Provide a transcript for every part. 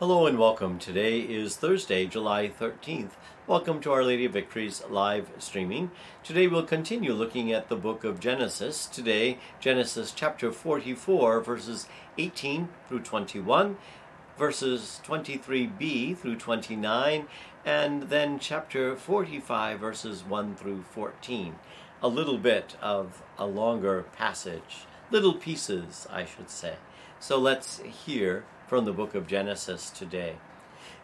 Hello and welcome. Today is Thursday, July 13th. Welcome to Our Lady of Victory's live streaming. Today we'll continue looking at the book of Genesis. Today, Genesis chapter 44, verses 18 through 21, verses 23b through 29, and then chapter 45, verses 1 through 14. A little bit of a longer passage, little pieces, I should say. So let's hear from the book of Genesis today.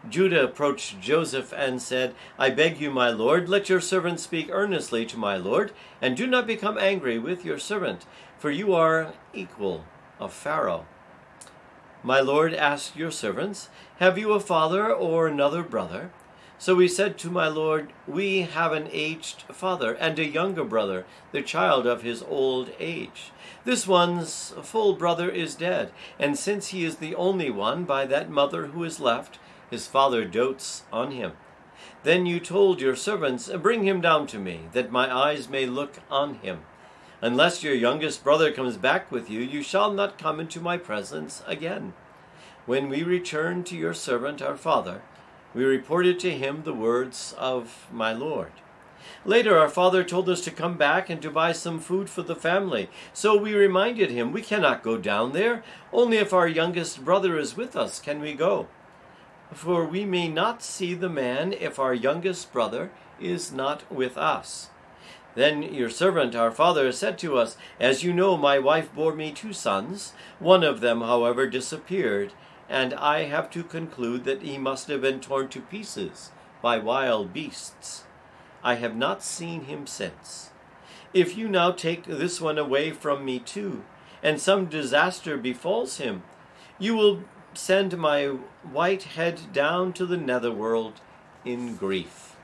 Judah approached Joseph and said, I beg you, my lord, let your servant speak earnestly to my lord, and do not become angry with your servant, for you are equal of Pharaoh. My lord asked your servants, Have you a father or another brother? So he said to my lord, We have an aged father and a younger brother, the child of his old age. This one's full brother is dead, and since he is the only one by that mother who is left, his father dotes on him. Then you told your servants, Bring him down to me, that my eyes may look on him. Unless your youngest brother comes back with you, you shall not come into my presence again. When we return to your servant our father, we reported to him the words of my Lord. Later, our father told us to come back and to buy some food for the family. So we reminded him, We cannot go down there. Only if our youngest brother is with us can we go. For we may not see the man if our youngest brother is not with us. Then your servant, our father, said to us, As you know, my wife bore me two sons. One of them, however, disappeared and I have to conclude that he must have been torn to pieces by wild beasts. I have not seen him since. If you now take this one away from me too, and some disaster befalls him, you will send my white head down to the netherworld in grief.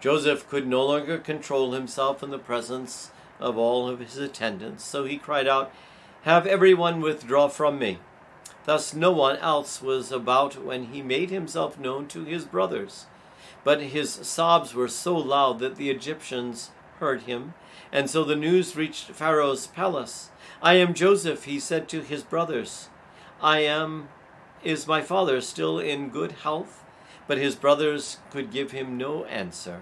Joseph could no longer control himself in the presence of all of his attendants, so he cried out, Have everyone withdraw from me. Thus no one else was about when he made himself known to his brothers. But his sobs were so loud that the Egyptians heard him, and so the news reached Pharaoh's palace. I am Joseph, he said to his brothers. I am. Is my father still in good health? But his brothers could give him no answer.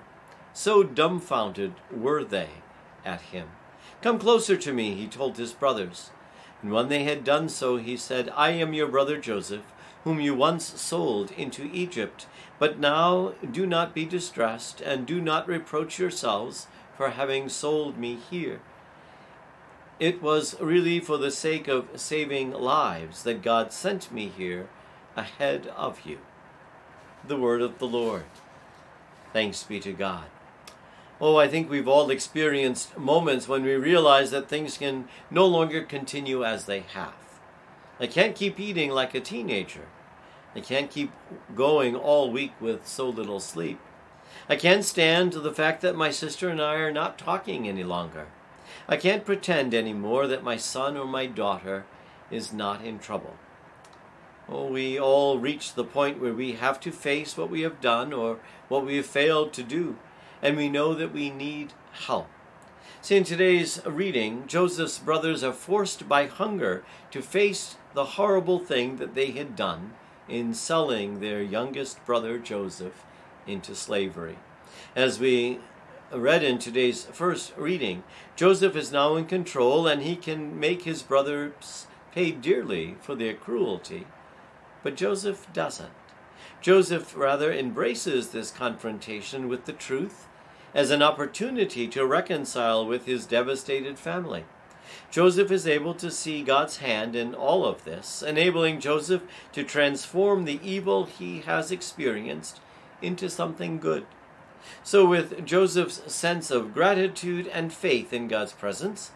So dumbfounded were they at him. Come closer to me, he told his brothers. And when they had done so, he said, I am your brother Joseph, whom you once sold into Egypt. But now do not be distressed, and do not reproach yourselves for having sold me here. It was really for the sake of saving lives that God sent me here ahead of you. The word of the Lord. Thanks be to God. Oh, I think we've all experienced moments when we realize that things can no longer continue as they have. I can't keep eating like a teenager. I can't keep going all week with so little sleep. I can't stand the fact that my sister and I are not talking any longer. I can't pretend any more that my son or my daughter is not in trouble. Oh, we all reach the point where we have to face what we have done or what we have failed to do and we know that we need help. See, in today's reading, Joseph's brothers are forced by hunger to face the horrible thing that they had done in selling their youngest brother Joseph into slavery. As we read in today's first reading, Joseph is now in control and he can make his brothers pay dearly for their cruelty. But Joseph doesn't. Joseph rather embraces this confrontation with the truth as an opportunity to reconcile with his devastated family. Joseph is able to see God's hand in all of this, enabling Joseph to transform the evil he has experienced into something good. So, with Joseph's sense of gratitude and faith in God's presence,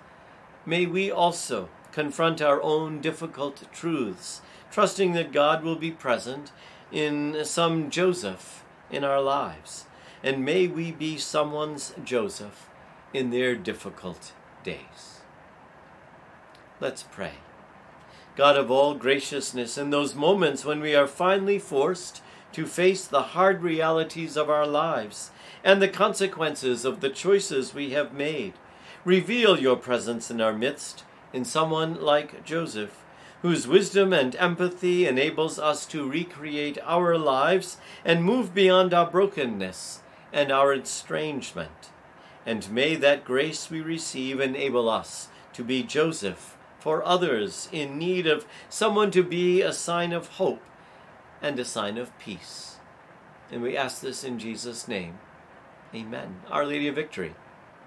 may we also confront our own difficult truths, trusting that God will be present in some Joseph in our lives. And may we be someone's Joseph in their difficult days. Let's pray. God of all graciousness, in those moments when we are finally forced to face the hard realities of our lives and the consequences of the choices we have made, reveal your presence in our midst in someone like Joseph whose wisdom and empathy enables us to recreate our lives and move beyond our brokenness and our estrangement. And may that grace we receive enable us to be Joseph for others in need of someone to be a sign of hope and a sign of peace. And we ask this in Jesus' name. Amen. Our Lady of Victory,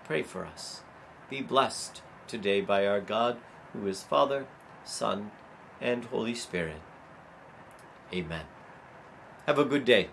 pray for us. Be blessed today by our God, who is Father, Son, and Holy Spirit. Amen. Have a good day.